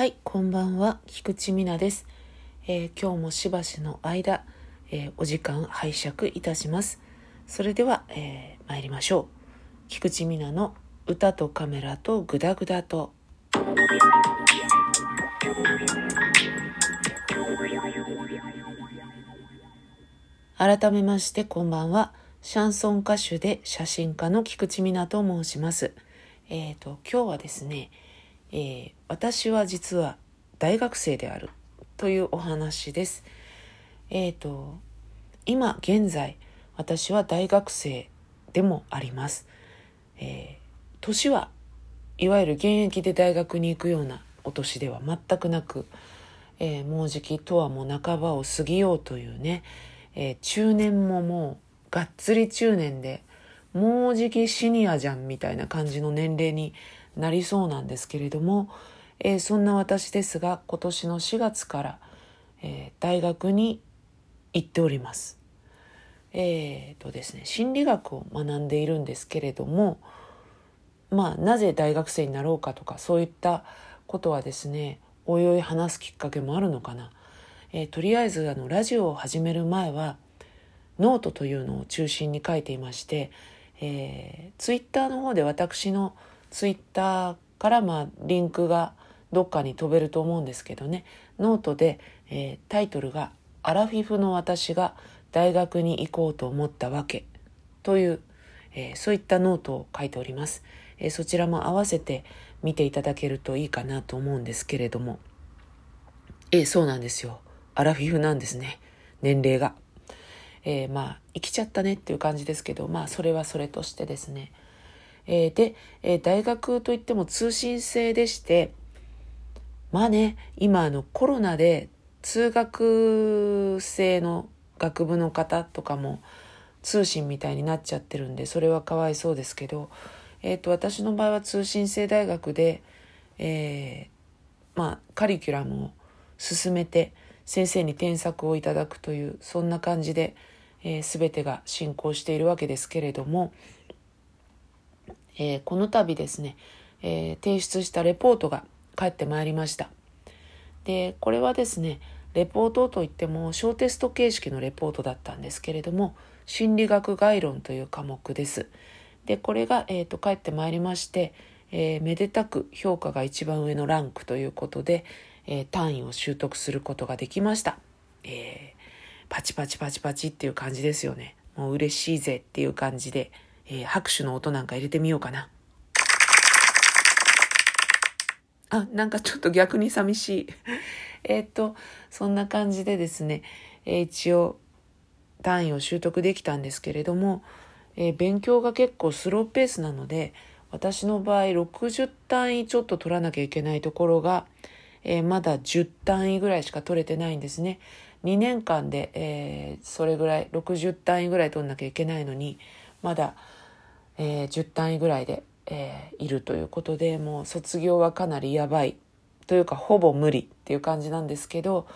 はい、こんばんは、菊池美奈です。えー今日もしばしの間、えーお時間拝借いたします。それでは、えー参りましょう。菊池美奈の歌とカメラとグダグダと。改めましてこんばんは。シャンソン歌手で写真家の菊池美奈と申します。えっ、と、今日はですね、えー私は実は大学生であるというお話です。えっ、と、今現在、私は大学生でもあります。えー年はいわゆる現役で大学に行くようなお年では全くなく、えーもうじきとはもう半ばを過ぎようというね、えー中年ももうがっつり中年でもうじきシニアじゃんみたいな感じの年齢になりそうなんですけれども、えーそんな私ですが今年の4月から、えー大学に行っております。えーとですね、心理学を学んでいるんですけれども、まあ、なぜ大学生になろうかとかそういったことはですねおいおい話すきっかけもあるのかな、えーとりあえずあのラジオを始める前はノートというのを中心に書いていまして、えー、ツイッターの方で私のツイッターからまあリンクがどっかに飛べると思うんですけどね。ノートで、えータイトルが「アラフィフの私が大学に行こうと思ったわけ」という、えーそういったノートを書いております、えーそちらも合わせて見ていただけるといいかなと思うんですけれども。えーそうなんですよ。アラフィフなんですね。年齢が。えーまあ生きちゃったねっていう感じですけどまあそれはそれとしてですね、えーで、えー大学といっても通信制でしてまあね今あのコロナで通学生の学部の方とかも通信みたいになっちゃってるんでそれはかわいそうですけど、えー、と私の場合は通信制大学で、えーまあ、カリキュラムを進めて先生に添削をいただくというそんな感じで、えー、全てが進行しているわけですけれども、えーこの度ですね、えー提出したレポートが返ってまいりました。でこれはですねレポートといっても小テスト形式のレポートだったんですけれども心理学概論という科目です。でこれが、えー、と返ってまいりまして、えーめでたく評価が一番上のランクということで、えー単位を習得することができました。えーパチパチパチパチっていう感じですよね。もう嬉しいぜっていう感じで、えー拍手の音なんか入れてみようかな。あ、なんかちょっと逆に寂しい。えっと、そんな感じでですね、えー一応単位を習得できたんですけれども、えー勉強が結構スローペースなので、私の場合60単位ちょっと取らなきゃいけないところが、えーまだ10単位ぐらいしか取れてないんですね。2年間で、えーそれぐらい、60単位ぐらい取んなきゃいけないのに、まだ、えー10単位ぐらいで、えーいるということでもう卒業はかなりやばいというかほぼ無理っていう感じなんですけど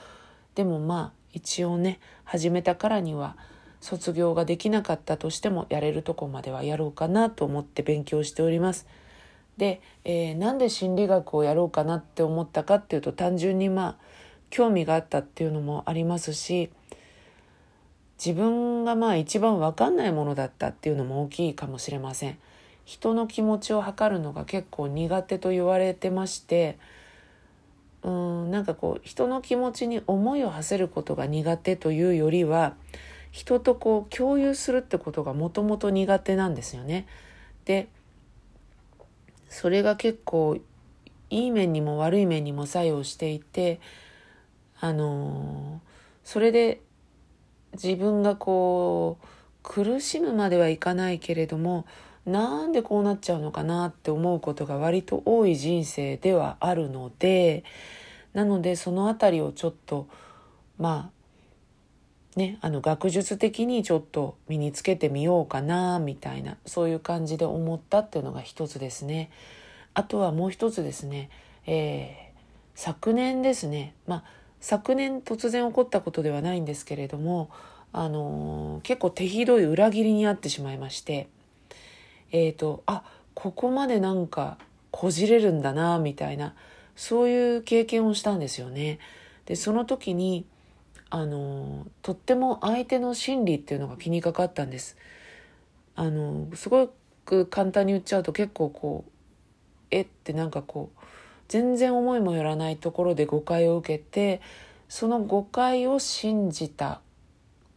でもまあ一応ね始めたからには卒業ができなかったとしてもやれるとこまではやろうかなと思って勉強しております。で、えーなんで心理学をやろうかなって思ったかっていうと単純にまあ興味があったっていうのもありますし自分がまあ一番分かんないものだったっていうのも大きいかもしれません。人の気持ちを測るのが結構苦手と言われてましてうんなんかこう人の気持ちに思いを馳せることが苦手というよりは人とこう共有するってことがもともと苦手なんですよね。でそれが結構いい面にも悪い面にも作用していてあのーそれで自分がこう苦しむまではいかないけれどもなんでこうなっちゃうのかなって思うことが割と多い人生ではあるのでなのでそのあたりをちょっとまあねあの学術的にちょっと身につけてみようかなみたいなそういう感じで思ったっていうのが一つですね。あとはもう一つですね、えー昨年ですねまあ昨年突然起こったことではないんですけれども、あのー結構手ひどい裏切りにあってしまいましてえっ、とあここまでなんかこじれるんだなみたいなそういう経験をしたんですよね。でその時にあのとっても相手の心理っていうのが気にかかったんです。あのすごく簡単に言っちゃうと結構こうえってなんかこう全然思いもよらないところで誤解を受けてその誤解を信じた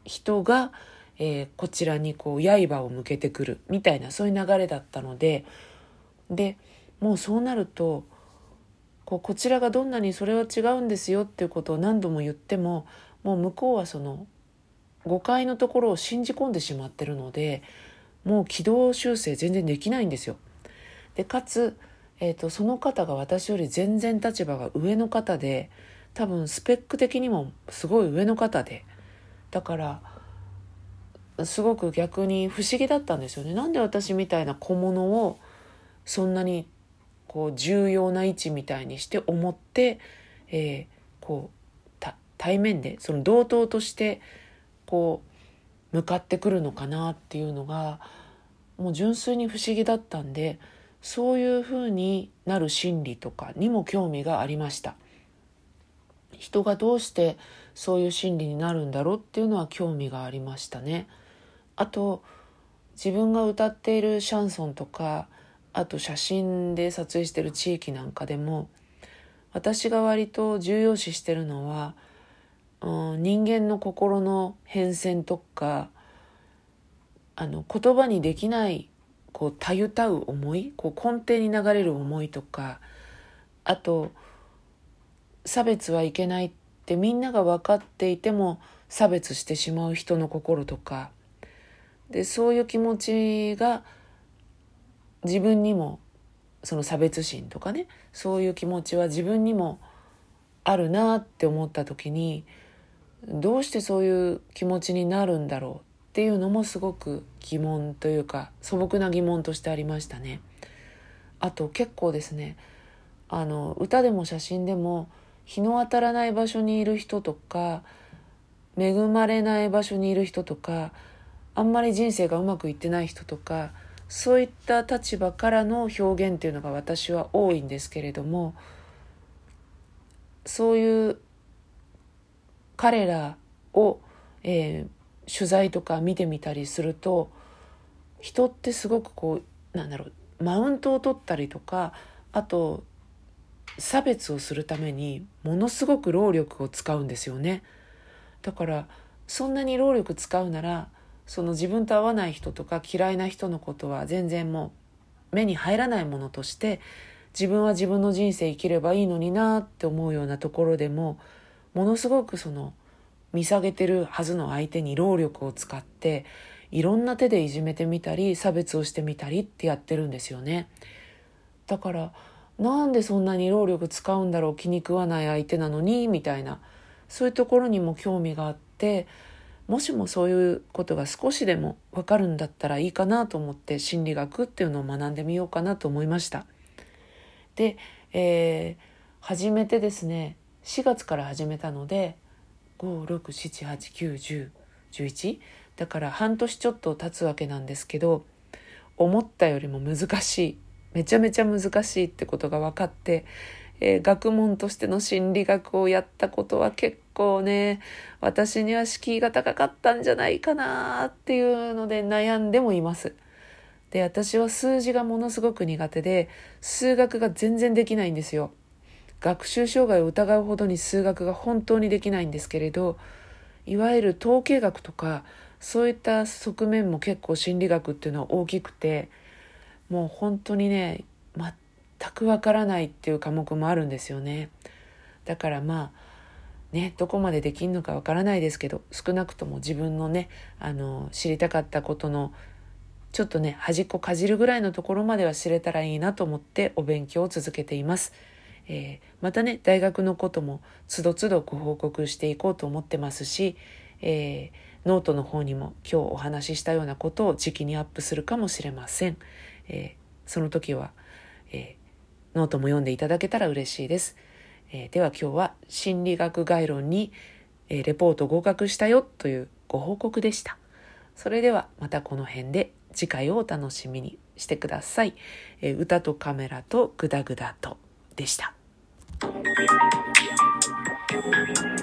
人が、えー、こちらにこう刃を向けてくるみたいなそういう流れだったのででもうそうなるとこうこちらがどんなにそれは違うんですよっていうことを何度も言ってももう向こうはその誤解のところを信じ込んでしまってるのでもう軌道修正全然できないんですよ。でかつ、えーと、その方が私より全然立場が上の方で多分スペック的にもすごい上の方でだからすごく逆に不思議だったんですよね。なんで私みたいな小物をそんなにこう重要な位置みたいにして思って、えー、こう対面でその同等としてこう向かってくるのかなっていうのがもう純粋に不思議だったんでそういうふうになる心理とかにも興味がありました。人がどうしてそういう心理になるんだろうっていうのは興味がありましたね。あと自分が歌っているシャンソンとかあと写真で撮影してる地域なんかでも私が割と重要視してるのは、うん、人間の心の変遷とかあの言葉にできないこうたゆたう思いこう根底に流れる思いとかあと差別はいけないってみんなが分かっていても差別してしまう人の心とか。でそういう気持ちが自分にもその差別心とかねそういう気持ちは自分にもあるなって思った時にどうしてそういう気持ちになるんだろうっていうのもすごく疑問というか素朴な疑問としてありましたね。あと結構ですねあの歌でも写真でも日の当たらない場所にいる人とか恵まれない場所にいる人とかあんまり人生がうまくいってない人とかそういった立場からの表現っていうのが私は多いんですけれどもそういう彼らを、えー、取材とか見てみたりすると人ってすごくこうなんだろうマウントを取ったりとかあと差別をするためにものすごく労力を使うんですよね。だからそんなに労力使うならその自分と合わない人とか嫌いな人のことは全然もう目に入らないものとして自分は自分の人生生きればいいのになって思うようなところでもものすごくその見下げてるはずの相手に労力を使っていろんな手でいじめてみたり差別をしてみたりってやってるんですよね。だからなんでそんなに労力使うんだろう気に食わない相手なのにみたいなそういうところにも興味があってもしもそういうことが少しでも分かるんだったらいいかなと思って心理学っていうのを学んでみようかなと思いました。で、えー、初めてですね4月から始めたので56789101だから半年ちょっと経つわけなんですけど思ったよりも難しいめちゃめちゃ難しいってことが分かってえー、学問としての心理学をやったことは結構ね、私には敷居が高かったんじゃないかなっていうので悩んでもいます。で、私は数字がものすごく苦手で、数学が全然できないんですよ。学習障害を疑うほどに数学が本当にできないんですけれど、いわゆる統計学とか、そういった側面も結構心理学っていうのは大きくて、もう本当にね、全くわからないっていう科目もあるんですよね。だからまあねどこまでできんのかわからないですけど少なくとも自分のねあの知りたかったことのちょっとね端っこかじるぐらいのところまでは知れたらいいなと思ってお勉強を続けています。えー、またね大学のこともつどつどご報告していこうと思ってますし、えー、ノートの方にも今日お話ししたようなことをじきにアップするかもしれません。えー、その時は、えノートも読んでいただけたら嬉しいです。え、では今日は心理学概論に、え、レポート合格したよというご報告でした。それではまたこの辺で次回をお楽しみにしてください。え、歌とカメラとグダグダとでした。thank you